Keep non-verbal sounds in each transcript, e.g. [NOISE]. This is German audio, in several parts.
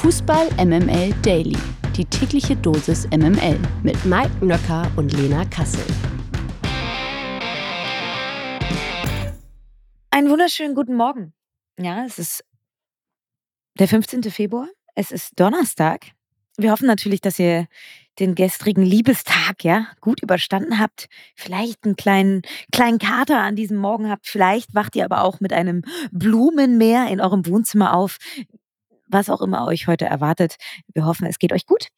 Fußball MML Daily. Die tägliche Dosis MML mit Mike Nöcker und Lena Kassel. Einen wunderschönen guten Morgen. Ja, es ist der 15. Februar. Es ist Donnerstag. Wir hoffen natürlich, dass ihr den gestrigen Liebestag ja gut überstanden habt. Vielleicht einen kleinen, kleinen Kater an diesem Morgen habt. Vielleicht wacht ihr aber auch mit einem Blumenmeer in eurem Wohnzimmer auf. Was auch immer euch heute erwartet. Wir hoffen, es geht euch gut.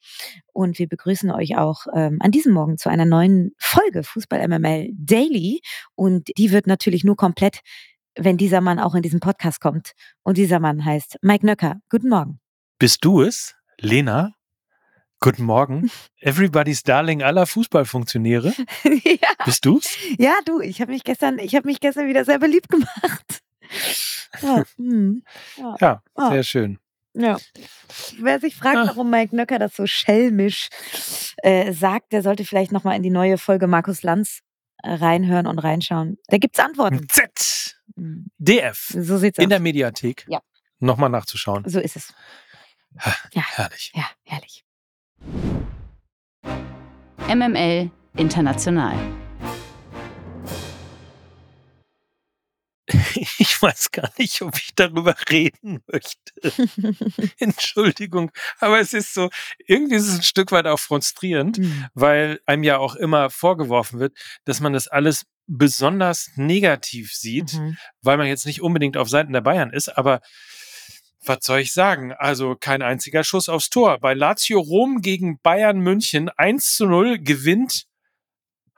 Und wir begrüßen euch auch ähm, an diesem Morgen zu einer neuen Folge Fußball MML Daily. Und die wird natürlich nur komplett, wenn dieser Mann auch in diesen Podcast kommt. Und dieser Mann heißt Mike Nöcker. Guten Morgen. Bist du es, Lena? Guten Morgen. [LAUGHS] Everybody's Darling aller Fußballfunktionäre. [LAUGHS] ja. Bist du's? Ja, du, ich habe mich gestern, ich habe mich gestern wieder sehr beliebt gemacht. [LAUGHS] Ja, hm. ja. Ja, Ah. sehr schön. Ja. Wer sich fragt, Ah. warum Mike Nöcker das so schelmisch äh, sagt, der sollte vielleicht nochmal in die neue Folge Markus Lanz äh, reinhören und reinschauen. Da gibt's Antworten. Z. DF. So sieht's In aus. der Mediathek. Ja. Nochmal nachzuschauen. So ist es. Herrlich. Ja, herrlich. MML International. [LAUGHS] Ich weiß gar nicht, ob ich darüber reden möchte. [LAUGHS] Entschuldigung. Aber es ist so, irgendwie ist es ein Stück weit auch frustrierend, Hm. weil einem ja auch immer vorgeworfen wird, dass man das alles besonders negativ sieht. Mhm. weil man jetzt nicht unbedingt auf Seiten der Bayern ist, aber was soll ich sagen? Also kein einziger Schuss aufs Tor. Bei Lazio Rom gegen Bayern München 1 zu 0 gewinnt.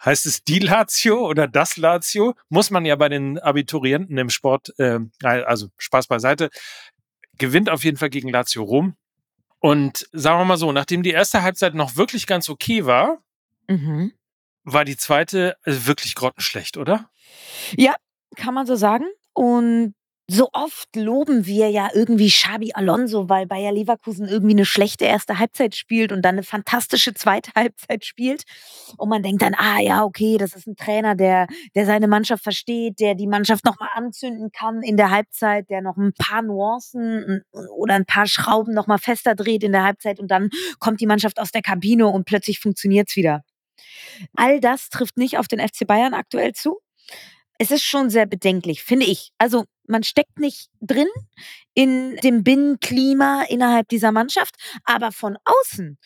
Heißt es die Lazio oder das Lazio? Muss man ja bei den Abiturienten im Sport, äh, also Spaß beiseite, gewinnt auf jeden Fall gegen Lazio Rom. Und sagen wir mal so, nachdem die erste Halbzeit noch wirklich ganz okay war, Mhm. war die zweite also wirklich grottenschlecht, oder? Ja, kann man so sagen. Und so oft loben wir ja irgendwie Xabi Alonso, weil Bayer Leverkusen irgendwie eine schlechte erste Halbzeit spielt und dann eine fantastische zweite [LAUGHS] Halbzeit spielt. Und man denkt dann, ah ja, okay, das ist ein Trainer, der, der seine Mannschaft versteht, der die Mannschaft nochmal anzünden kann in der Halbzeit, der noch ein paar Nuancen oder ein paar Schrauben nochmal fester dreht in der Halbzeit und dann kommt die Mannschaft aus der Kabine und plötzlich funktioniert's wieder. All das trifft nicht auf den FC Bayern aktuell zu es ist schon sehr bedenklich, finde ich. Also man steckt nicht drin in dem Binnenklima innerhalb dieser Mannschaft, aber von außen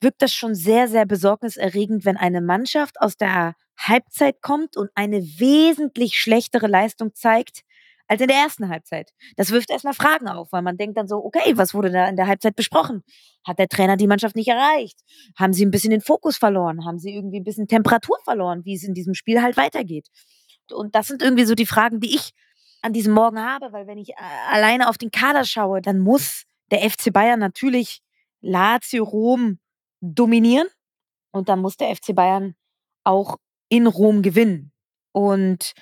wirkt das schon sehr, sehr besorgniserregend, wenn eine Mannschaft aus der Halbzeit kommt und eine wesentlich schlechtere Leistung zeigt als in der ersten Halbzeit. Das wirft erstmal Fragen auf, weil man denkt dann so, okay, was wurde da in der Halbzeit besprochen? Hat der Trainer die Mannschaft nicht erreicht? Haben sie ein bisschen den Fokus verloren? Haben sie irgendwie ein bisschen Temperatur verloren, wie es in diesem Spiel halt weitergeht? Und das sind irgendwie so die Fragen, die ich an diesem Morgen habe, weil wenn ich äh, alleine auf den Kader schaue, dann muss der FC Bayern natürlich Lazio Rom dominieren und dann muss der FC Bayern auch in Rom gewinnen. Und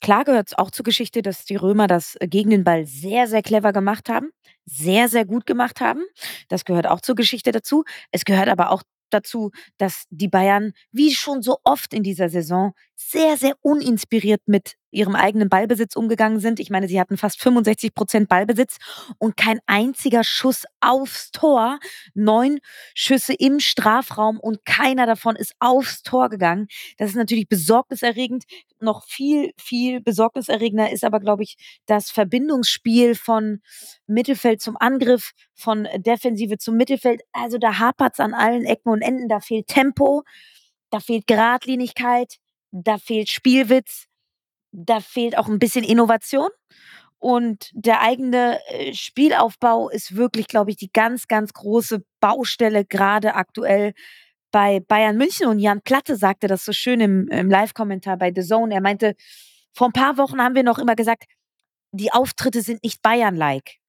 klar gehört es auch zur Geschichte, dass die Römer das gegen den Ball sehr, sehr clever gemacht haben, sehr, sehr gut gemacht haben. Das gehört auch zur Geschichte dazu. Es gehört aber auch dazu, dass die Bayern, wie schon so oft in dieser Saison, sehr, sehr uninspiriert mit ihrem eigenen Ballbesitz umgegangen sind. Ich meine, sie hatten fast 65 Prozent Ballbesitz und kein einziger Schuss aufs Tor. Neun Schüsse im Strafraum und keiner davon ist aufs Tor gegangen. Das ist natürlich besorgniserregend. Noch viel, viel besorgniserregender ist aber, glaube ich, das Verbindungsspiel von Mittelfeld zum Angriff, von Defensive zum Mittelfeld. Also da hapert's an allen Ecken und Enden. Da fehlt Tempo, da fehlt Geradlinigkeit, da fehlt Spielwitz, da fehlt auch ein bisschen Innovation. Und der eigene äh, Spielaufbau ist wirklich, glaube ich, die ganz, ganz große Baustelle, gerade aktuell bei Bayern München. Und Jan Platte sagte das so schön im, im Live-Kommentar bei The Zone. Er meinte, vor ein paar Wochen haben wir noch immer gesagt, die Auftritte sind nicht Bayern-like.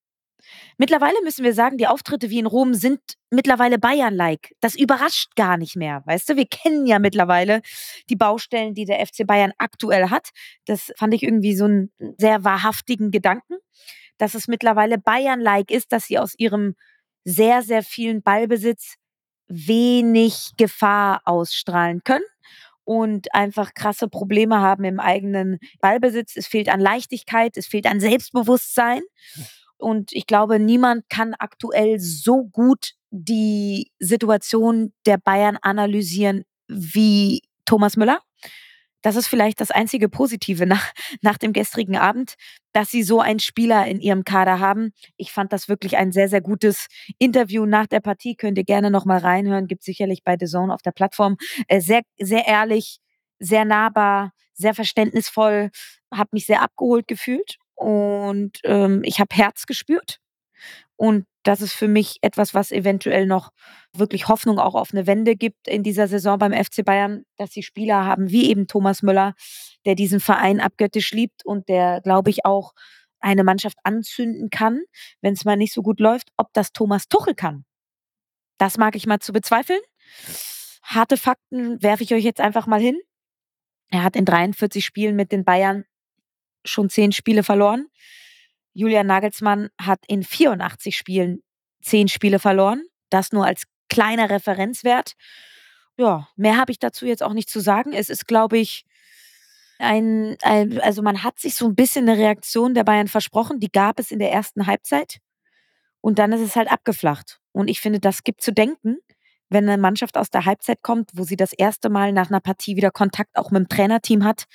Mittlerweile müssen wir sagen, die Auftritte wie in Rom sind mittlerweile Bayern-like. Das überrascht gar nicht mehr. Weißt du, wir kennen ja mittlerweile die Baustellen, die der FC Bayern aktuell hat. Das fand ich irgendwie so einen sehr wahrhaftigen Gedanken, dass es mittlerweile Bayern-like ist, dass sie aus ihrem sehr, sehr vielen Ballbesitz wenig Gefahr ausstrahlen können und einfach krasse Probleme haben im eigenen Ballbesitz. Es fehlt an Leichtigkeit, es fehlt an Selbstbewusstsein. Und ich glaube, niemand kann aktuell so gut die Situation der Bayern analysieren wie Thomas Müller. Das ist vielleicht das einzige Positive [LAUGHS] nach, nach dem gestrigen Abend, dass sie so einen Spieler in ihrem Kader haben. Ich fand das wirklich ein sehr, sehr gutes Interview nach der Partie. Könnt ihr gerne nochmal reinhören. Gibt sicherlich bei The Zone auf der Plattform. Äh, sehr, sehr ehrlich, sehr nahbar, sehr verständnisvoll. Habe mich sehr abgeholt gefühlt und ähm, ich habe Herz gespürt. Und das ist für mich etwas, was eventuell noch wirklich Hoffnung auch auf eine Wende gibt in dieser Saison beim FC Bayern, dass sie Spieler haben wie eben Thomas Müller, der diesen Verein abgöttisch liebt und der, glaube ich, auch eine Mannschaft anzünden kann, wenn es mal nicht so gut läuft. Ob das Thomas Tuchel kann, das mag ich mal zu bezweifeln. Harte Fakten werfe ich euch jetzt einfach mal hin. Er hat in 43 Spielen mit den Bayern schon zehn Spiele verloren. Julian Nagelsmann hat in 84 Spielen zehn Spiele verloren. Das nur als kleiner Referenzwert. Ja, mehr habe ich dazu jetzt auch nicht zu sagen. Es ist, glaube ich, ein, ein, also man hat sich so ein bisschen eine Reaktion der Bayern versprochen. Die gab es in der ersten Halbzeit. Und dann ist es halt abgeflacht. Und ich finde, das gibt zu denken, wenn eine Mannschaft aus der Halbzeit kommt, wo sie das erste Mal nach einer Partie wieder Kontakt auch mit dem Trainerteam hat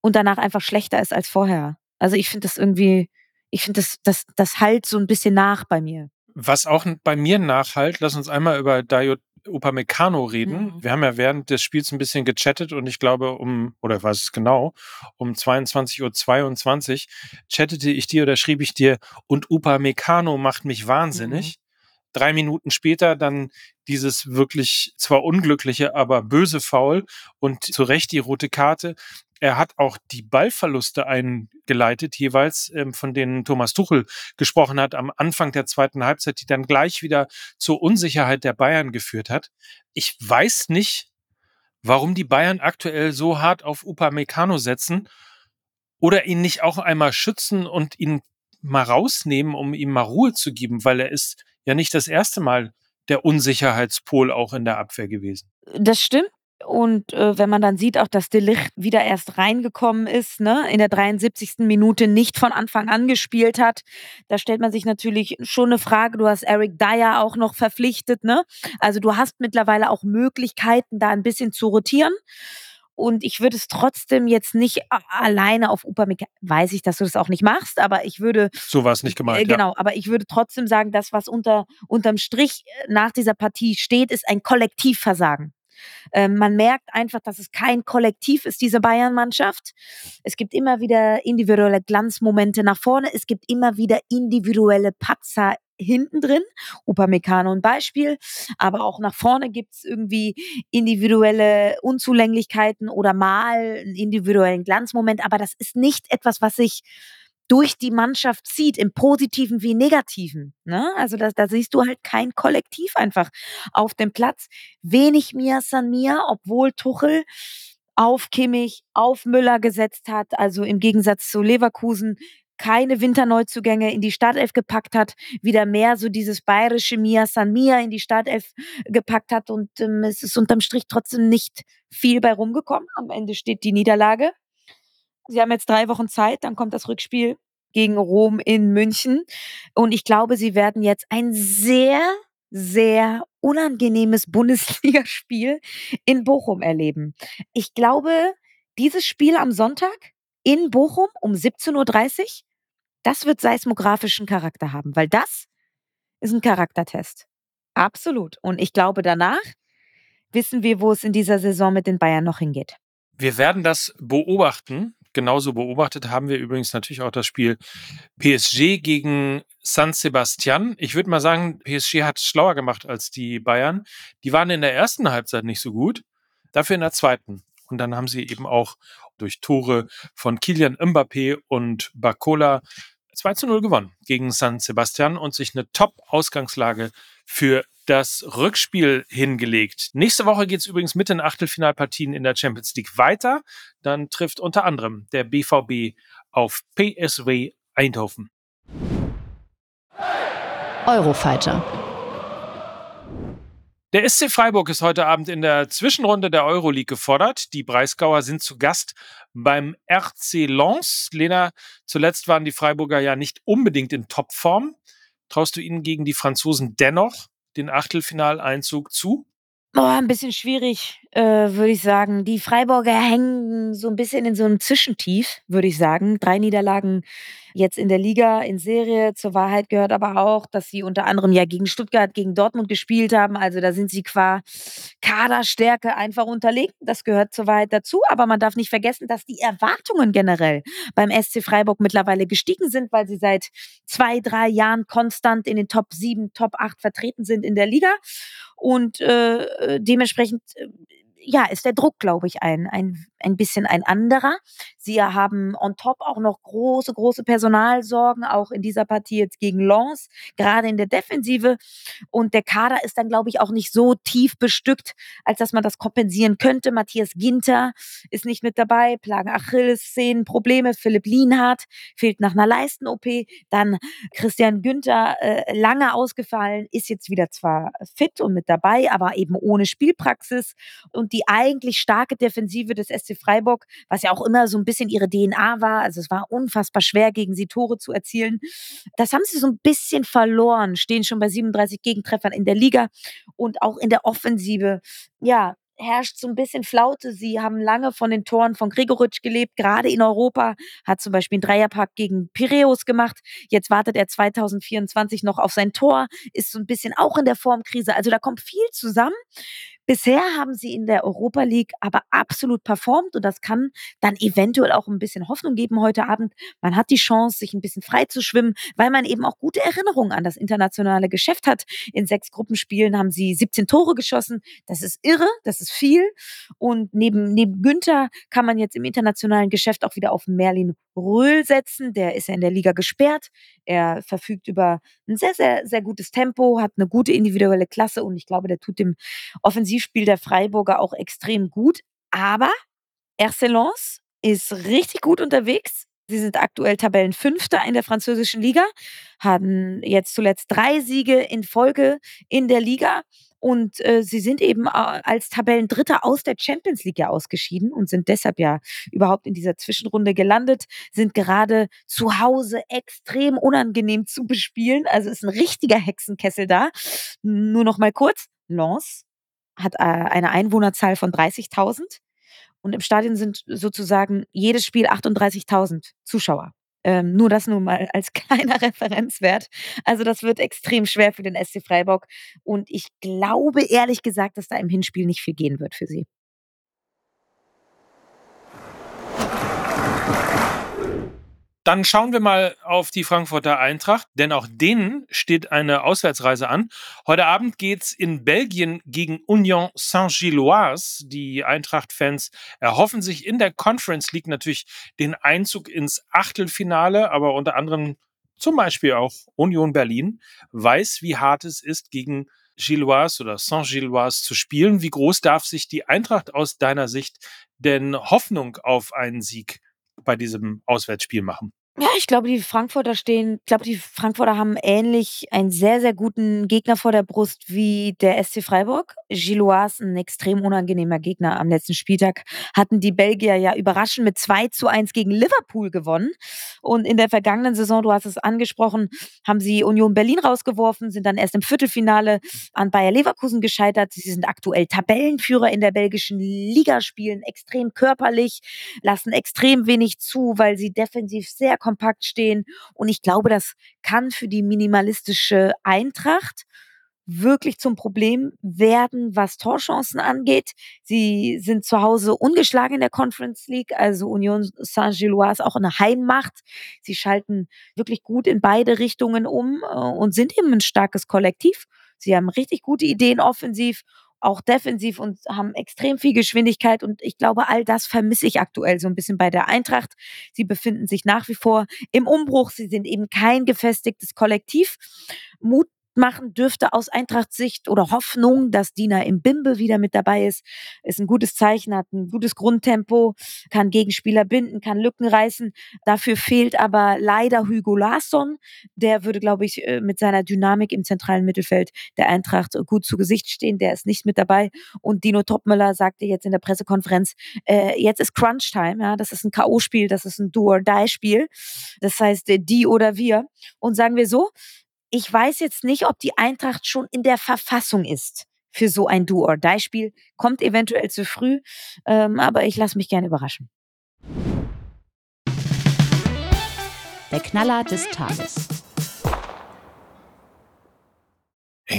und danach einfach schlechter ist als vorher. Also ich finde das irgendwie, ich finde das, das, das halt so ein bisschen nach bei mir. Was auch bei mir nachhalt, lass uns einmal über Dayo Upamecano reden. Mhm. Wir haben ja während des Spiels ein bisschen gechattet und ich glaube um, oder was ist genau, um 22.22 Uhr 22 chattete ich dir oder schrieb ich dir und Upamecano macht mich wahnsinnig. Mhm drei Minuten später dann dieses wirklich zwar unglückliche, aber böse Foul und zu Recht die rote Karte. Er hat auch die Ballverluste eingeleitet, jeweils, ähm, von denen Thomas Tuchel gesprochen hat, am Anfang der zweiten Halbzeit, die dann gleich wieder zur Unsicherheit der Bayern geführt hat. Ich weiß nicht, warum die Bayern aktuell so hart auf Upamecano setzen oder ihn nicht auch einmal schützen und ihn mal rausnehmen, um ihm mal Ruhe zu geben, weil er ist ja nicht das erste Mal der Unsicherheitspol auch in der Abwehr gewesen. Das stimmt. Und äh, wenn man dann sieht auch, dass Delicht wieder erst reingekommen ist, ne, in der 73. Minute nicht von Anfang an gespielt hat, da stellt man sich natürlich schon eine Frage. Du hast Eric Dyer auch noch verpflichtet, ne? Also du hast mittlerweile auch Möglichkeiten, da ein bisschen zu rotieren. Und ich würde es trotzdem jetzt nicht alleine auf Upamecano, weiß ich, dass du das auch nicht machst, aber ich würde. So war es nicht gemeint. Äh, genau, ja. aber ich würde trotzdem sagen, das, was unter, unterm Strich äh, nach dieser Partie steht, ist ein Kollektivversagen. Ähm, man merkt einfach, dass es kein Kollektiv ist, diese Bayern-Mannschaft. Es gibt immer wieder individuelle Glanzmomente nach vorne. Es gibt immer wieder individuelle Patzer hinten drin. Upamecano ein Beispiel. Aber auch nach vorne gibt es irgendwie individuelle Unzulänglichkeiten oder mal einen individuellen Glanzmoment. Aber das ist nicht etwas, was sich durch die Mannschaft zieht, im Positiven wie Negativen. Ne? Also da, da siehst du halt kein Kollektiv einfach auf dem Platz. Wenig Mia San Mia, obwohl Tuchel auf Kimmich, auf Müller gesetzt hat, also im Gegensatz zu Leverkusen keine Winterneuzugänge in die Startelf gepackt hat, wieder mehr so dieses bayerische Mia San Mia in die Startelf gepackt hat und ähm, es ist unterm Strich trotzdem nicht viel bei rumgekommen. Am Ende steht die Niederlage. Sie haben jetzt drei Wochen Zeit, dann kommt das Rückspiel gegen Rom in München und ich glaube, sie werden jetzt ein sehr, sehr unangenehmes [LAUGHS] Bundesligaspiel in Bochum erleben. Ich glaube, dieses Spiel am Sonntag in Bochum um 17.30 Uhr das wird seismografischen Charakter haben, weil das ist ein Charaktertest. Absolut. Und ich glaube, danach wissen wir, wo es in dieser Saison mit den Bayern noch hingeht. Wir werden das beobachten. Genauso beobachtet haben wir übrigens natürlich auch das Spiel PSG gegen San Sebastian. Ich würde mal sagen, PSG hat schlauer gemacht als die Bayern. Die waren in der ersten Halbzeit nicht so gut, dafür in der zweiten. Und dann haben sie eben auch durch Tore von Kilian Mbappé und Bacola 2 zu 0 gewonnen gegen San Sebastian und sich eine Top-Ausgangslage für das Rückspiel hingelegt. Nächste Woche geht es übrigens mit den Achtelfinalpartien in der Champions League weiter. Dann trifft unter anderem der BVB auf PSW Eindhoven. Eurofighter Der SC Freiburg ist heute Abend in der Zwischenrunde der Euroleague gefordert. Die Breisgauer sind zu Gast beim RC Lens. Lena, zuletzt waren die Freiburger ja nicht unbedingt in Topform. Traust du ihnen gegen die Franzosen dennoch den Achtelfinaleinzug zu? Oh, ein bisschen schwierig, äh, würde ich sagen. Die Freiburger hängen so ein bisschen in so einem Zwischentief, würde ich sagen. Drei Niederlagen jetzt in der Liga in Serie. Zur Wahrheit gehört aber auch, dass sie unter anderem ja gegen Stuttgart, gegen Dortmund gespielt haben. Also da sind sie qua Kaderstärke einfach unterlegen. Das gehört zur Wahrheit dazu. Aber man darf nicht vergessen, dass die Erwartungen generell beim SC Freiburg mittlerweile gestiegen sind, weil sie seit zwei, drei Jahren konstant in den Top 7, Top 8 vertreten sind in der Liga. Und äh, dementsprechend äh, ja, ist der Druck, glaube ich, ein, ein, ein bisschen ein anderer. Sie haben on top auch noch große, große Personalsorgen, auch in dieser Partie jetzt gegen Lens, gerade in der Defensive. Und der Kader ist dann, glaube ich, auch nicht so tief bestückt, als dass man das kompensieren könnte. Matthias Ginter ist nicht mit dabei, plagen Achilles-Szenen, Probleme. Philipp Lienhardt fehlt nach einer Leisten-OP. Dann Christian Günther, äh, lange ausgefallen, ist jetzt wieder zwar fit und mit dabei, aber eben ohne Spielpraxis. Und die eigentlich starke Defensive des SC Freiburg, was ja auch immer so ein bisschen ihre DNA war. Also es war unfassbar schwer, gegen sie Tore zu erzielen. Das haben sie so ein bisschen verloren, stehen schon bei 37 Gegentreffern in der Liga und auch in der Offensive. Ja, herrscht so ein bisschen Flaute. Sie haben lange von den Toren von Gregoritsch gelebt, gerade in Europa, hat zum Beispiel einen Dreierpack gegen Piräus gemacht. Jetzt wartet er 2024 noch auf sein Tor, ist so ein bisschen auch in der Formkrise. Also da kommt viel zusammen. Bisher haben sie in der Europa League aber absolut performt und das kann dann eventuell auch ein bisschen Hoffnung geben heute Abend. Man hat die Chance, sich ein bisschen frei zu schwimmen, weil man eben auch gute Erinnerungen an das internationale Geschäft hat. In sechs Gruppenspielen haben sie 17 Tore geschossen. Das ist irre, das ist viel. Und neben, neben Günther kann man jetzt im internationalen Geschäft auch wieder auf Merlin Röhl setzen. Der ist ja in der Liga gesperrt. Er verfügt über ein sehr, sehr, sehr gutes Tempo, hat eine gute individuelle Klasse und ich glaube, der tut dem Offensivspiel der Freiburger auch extrem gut. Aber Ercelance ist richtig gut unterwegs. Sie sind aktuell Tabellenfünfter in der französischen Liga, haben jetzt zuletzt drei Siege in Folge in der Liga und äh, sie sind eben äh, als Tabellendritter aus der Champions League ja ausgeschieden und sind deshalb ja überhaupt in dieser Zwischenrunde gelandet, sind gerade zu Hause extrem unangenehm zu bespielen. Also ist ein richtiger Hexenkessel da. Nur noch mal kurz. Lens hat äh, eine Einwohnerzahl von 30.000 und im Stadion sind sozusagen jedes Spiel 38.000 Zuschauer. Ähm, nur das nur mal als [LAUGHS] kleiner Referenzwert. Also das wird extrem schwer für den SC Freiburg. Und ich glaube ehrlich gesagt, dass da im Hinspiel nicht viel gehen wird für sie. Dann schauen wir mal auf die Frankfurter Eintracht, denn auch denen steht eine Auswärtsreise an. Heute Abend geht es in Belgien gegen Union Saint-Gilloise. Die Eintracht-Fans erhoffen sich in der Conference League natürlich den Einzug ins Achtelfinale, aber unter anderem zum Beispiel auch Union Berlin weiß, wie hart es ist, gegen Gilloise oder Saint-Gilloise zu spielen. Wie groß darf sich die Eintracht aus deiner Sicht denn Hoffnung auf einen Sieg bei diesem Auswärtsspiel machen? Ja, ich glaube, die Frankfurter stehen ich glaube, die Frankfurter haben ähnlich einen sehr, sehr guten Gegner vor der Brust wie der SC Freiburg. Gilloise, ein extrem unangenehmer Gegner am letzten Spieltag, hatten die Belgier ja überraschend mit 2 zu 1 gegen Liverpool gewonnen. Und in der vergangenen Saison, du hast es angesprochen, haben sie Union Berlin rausgeworfen, sind dann erst im Viertelfinale an Bayer Leverkusen gescheitert. Sie sind aktuell Tabellenführer in der belgischen Liga, spielen extrem körperlich, lassen extrem wenig zu, weil sie defensiv sehr kompakt stehen. Und ich glaube, das kann für die minimalistische Eintracht wirklich zum Problem werden, was Torchancen angeht. Sie sind zu Hause ungeschlagen in der Conference League, also Union Saint-Gilloise auch eine Heimmacht. Sie schalten wirklich gut in beide Richtungen um äh, und sind eben ein starkes Kollektiv. Sie haben richtig gute Ideen offensiv auch defensiv und haben extrem viel Geschwindigkeit. Und ich glaube, all das vermisse ich aktuell so ein bisschen bei der Eintracht. Sie befinden sich nach wie vor im Umbruch. Sie sind eben kein gefestigtes Kollektiv. Mut machen dürfte aus Eintracht-Sicht oder Hoffnung, dass Dina im Bimbe wieder mit dabei ist. Ist ein gutes Zeichen, hat ein gutes Grundtempo, kann Gegenspieler binden, kann Lücken reißen. Dafür fehlt aber leider Hugo Larsson. Der würde, glaube ich, äh, mit seiner Dynamik im zentralen Mittelfeld der Eintracht gut zu Gesicht stehen. Der ist nicht mit dabei. Und Dino Topmüller sagte jetzt in der Pressekonferenz, äh, jetzt ist Crunch-Time. Ja, das ist ein K.O.-Spiel, das ist ein Do-or-Die-Spiel. Das heißt, äh, die oder wir. Und sagen wir so, ich weiß jetzt nicht, ob die Eintracht schon in der Verfassung ist für so ein Do-or-Die-Spiel. Kommt eventuell zu früh, ähm, aber ich lasse mich gerne überraschen. Der Knaller des Tages.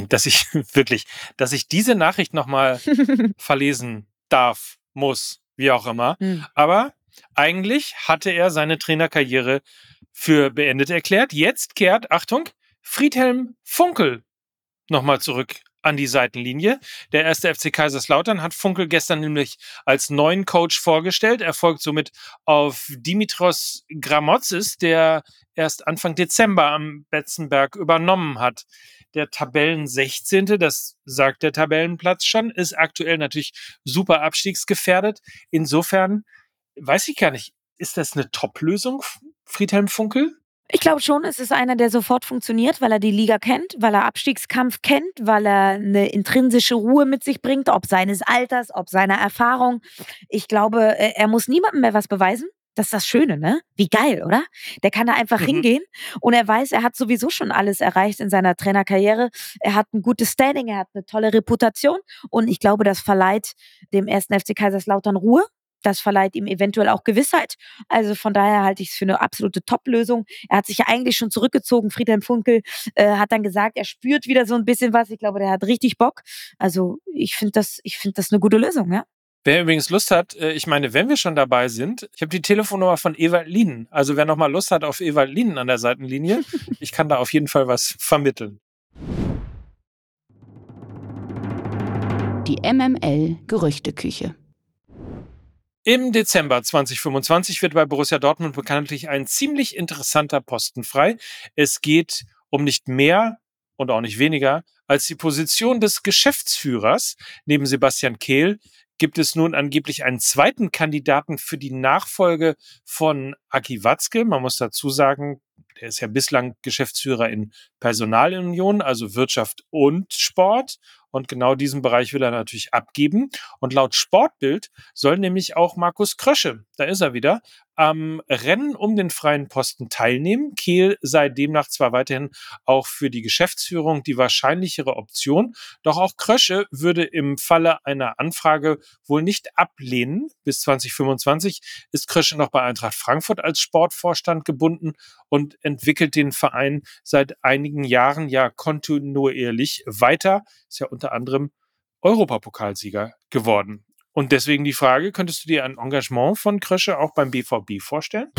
Dass ich [LAUGHS] wirklich, dass ich diese Nachricht nochmal [LAUGHS] verlesen darf, muss, wie auch immer. Mhm. Aber eigentlich hatte er seine Trainerkarriere für beendet erklärt. Jetzt kehrt, Achtung, Friedhelm Funkel nochmal zurück an die Seitenlinie. Der erste FC Kaiserslautern hat Funkel gestern nämlich als neuen Coach vorgestellt. Er folgt somit auf Dimitros Gramotzis, der erst Anfang Dezember am Betzenberg übernommen hat. Der Tabellen 16., das sagt der Tabellenplatz schon, ist aktuell natürlich super abstiegsgefährdet. Insofern weiß ich gar nicht, ist das eine Top-Lösung, Friedhelm Funkel? Ich glaube schon, es ist einer, der sofort funktioniert, weil er die Liga kennt, weil er Abstiegskampf kennt, weil er eine intrinsische Ruhe mit sich bringt, ob seines Alters, ob seiner Erfahrung. Ich glaube, er muss niemandem mehr was beweisen. Das ist das Schöne, ne? Wie geil, oder? Der kann da einfach mhm. hingehen und er weiß, er hat sowieso schon alles erreicht in seiner Trainerkarriere. Er hat ein gutes Standing, er hat eine tolle Reputation und ich glaube, das verleiht dem ersten FC Kaiserslautern Ruhe das verleiht ihm eventuell auch Gewissheit. Also von daher halte ich es für eine absolute Top-Lösung. Er hat sich ja eigentlich schon zurückgezogen. Friedhelm Funkel äh, hat dann gesagt, er spürt wieder so ein bisschen was. Ich glaube, der hat richtig Bock. Also ich finde das, ich finde das eine gute Lösung, ja. Wer übrigens Lust hat, äh, ich meine, wenn wir schon dabei sind, ich habe die Telefonnummer von Ewald Lienen. Also wer nochmal Lust hat auf Ewald Lienen an der Seitenlinie, [LAUGHS] ich kann da auf jeden Fall was vermitteln. Die MML Gerüchteküche. Im Dezember 2025 wird bei Borussia Dortmund bekanntlich ein ziemlich interessanter Posten frei. Es geht um nicht mehr und auch nicht weniger als die Position des Geschäftsführers. Neben Sebastian Kehl gibt es nun angeblich einen zweiten Kandidaten für die Nachfolge von Aki Watzke. Man muss dazu sagen, der ist ja bislang Geschäftsführer in Personalunion, also Wirtschaft und Sport. Und genau diesen Bereich will er natürlich abgeben. Und laut Sportbild soll nämlich auch Markus Krösche, da ist er wieder, am Rennen um den freien Posten teilnehmen. Kehl sei demnach zwar weiterhin auch für die Geschäftsführung die wahrscheinlichere Option, doch auch Krösche würde im Falle einer Anfrage wohl nicht ablehnen. Bis 2025 ist Krösche noch bei Eintracht Frankfurt als Sportvorstand gebunden und entwickelt den Verein seit einigen Jahren ja kontinuierlich weiter. Ist ja unter anderem Europapokalsieger geworden. Und deswegen die Frage, könntest du dir ein Engagement von Krösche auch beim BVB vorstellen?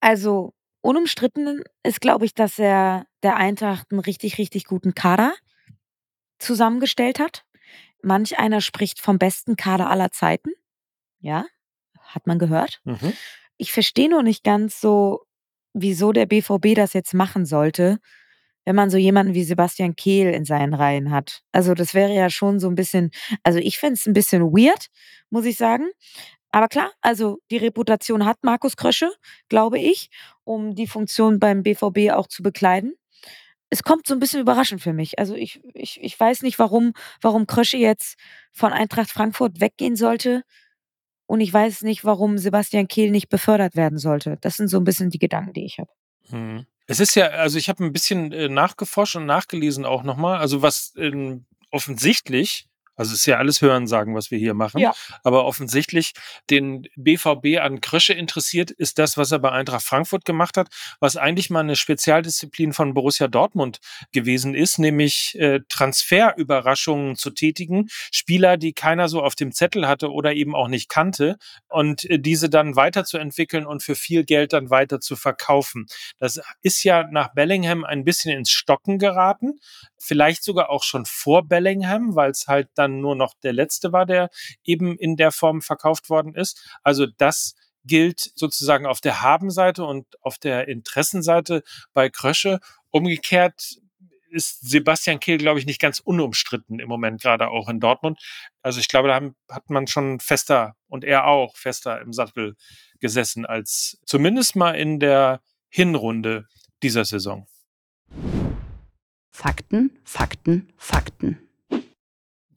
Also unumstritten ist, glaube ich, dass er der Eintracht einen richtig, richtig guten Kader zusammengestellt hat. Manch einer spricht vom besten Kader aller Zeiten. Ja, hat man gehört. Mhm. Ich verstehe nur nicht ganz so, wieso der BVB das jetzt machen sollte, wenn man so jemanden wie Sebastian Kehl in seinen Reihen hat. Also das wäre ja schon so ein bisschen, also ich fände es ein bisschen weird, muss ich sagen. Aber klar, also die Reputation hat Markus Krösche, glaube ich, um die Funktion beim BVB auch zu bekleiden. Es kommt so ein bisschen überraschend für mich. Also ich, ich, ich weiß nicht, warum, warum Krösche jetzt von Eintracht Frankfurt weggehen sollte. Und ich weiß nicht, warum Sebastian Kehl nicht befördert werden sollte. Das sind so ein bisschen die Gedanken, die ich habe. Hm. Es ist ja, also ich habe ein bisschen äh, nachgeforscht und nachgelesen auch nochmal. Also was ähm, offensichtlich also es ist ja alles Hörensagen, was wir hier machen. Ja. Aber offensichtlich den BVB an Krösche interessiert, ist das, was er bei Eintracht Frankfurt gemacht hat, was eigentlich mal eine Spezialdisziplin von Borussia Dortmund gewesen ist, nämlich äh, Transferüberraschungen zu tätigen. Spieler, die keiner so auf dem Zettel hatte oder eben auch nicht kannte und äh, diese dann weiterzuentwickeln und für viel Geld dann weiter zu verkaufen. Das ist ja nach Bellingham ein bisschen ins Stocken geraten. Vielleicht sogar auch schon vor Bellingham, weil es halt dann nur noch der letzte war, der eben in der Form verkauft worden ist. Also das gilt sozusagen auf der Habenseite und auf der Interessenseite bei Krösche. Umgekehrt ist Sebastian Kehl, glaube ich, nicht ganz unumstritten im Moment, gerade auch in Dortmund. Also ich glaube, da hat man schon fester und er auch fester im Sattel gesessen als zumindest mal in der Hinrunde dieser Saison. Fakten, Fakten, Fakten.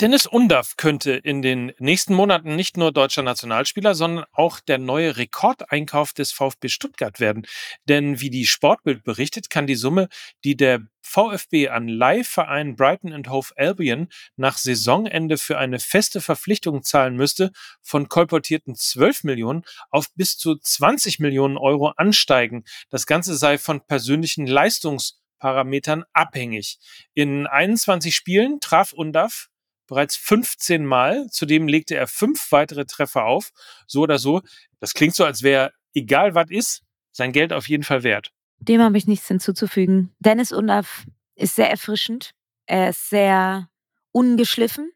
Dennis Undaff könnte in den nächsten Monaten nicht nur deutscher Nationalspieler, sondern auch der neue Rekordeinkauf des VfB Stuttgart werden. Denn wie die Sportbild berichtet, kann die Summe, die der VfB an Leihverein Brighton and Hove Albion nach Saisonende für eine feste Verpflichtung zahlen müsste, von kolportierten 12 Millionen auf bis zu 20 Millionen Euro ansteigen. Das Ganze sei von persönlichen Leistungsparametern abhängig. In 21 Spielen traf Undaff bereits 15 Mal. Zudem legte er fünf weitere Treffer auf. So oder so. Das klingt so, als wäre, egal was ist, sein Geld auf jeden Fall wert. Dem habe ich nichts hinzuzufügen. Dennis Undaff ist sehr erfrischend. Er ist sehr ungeschliffen.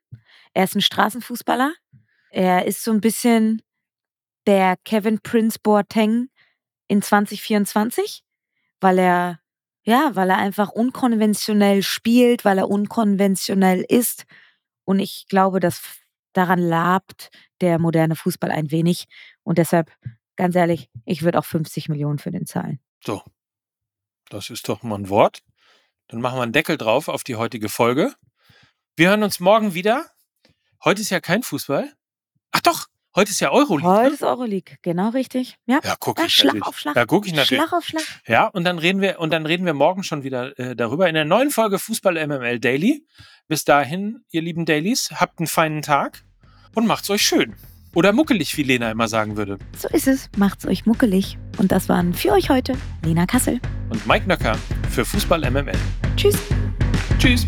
Er ist ein Straßenfußballer. Er ist so ein bisschen der Kevin Prince Boateng in 2024, weil er ja, weil er einfach unkonventionell spielt, weil er unkonventionell ist und ich glaube, dass daran labt der moderne Fußball ein wenig. Und deshalb, ganz ehrlich, ich würde auch 50 Millionen für den zahlen. So, das ist doch mal ein Wort. Dann machen wir einen Deckel drauf auf die heutige Folge. Wir hören uns morgen wieder. Heute ist ja kein Fußball. Ach doch, Heute ist ja Euroleague. Heute ne? ist Euroleague, genau richtig. Ja, ja guck ich Schlag auf Schlag. Ja, guck ich natürlich. Schlag auf Schlag. Ja, und dann reden wir und dann reden wir morgen schon wieder äh, darüber in der neuen Folge Fußball MML Daily. Bis dahin, ihr lieben Dailies, habt einen feinen Tag und macht's euch schön. Oder muckelig, wie Lena immer sagen würde. So ist es. Macht's euch muckelig. Und das waren für euch heute Lena Kassel und Mike Nöcker für Fußball MML. Tschüss. Tschüss.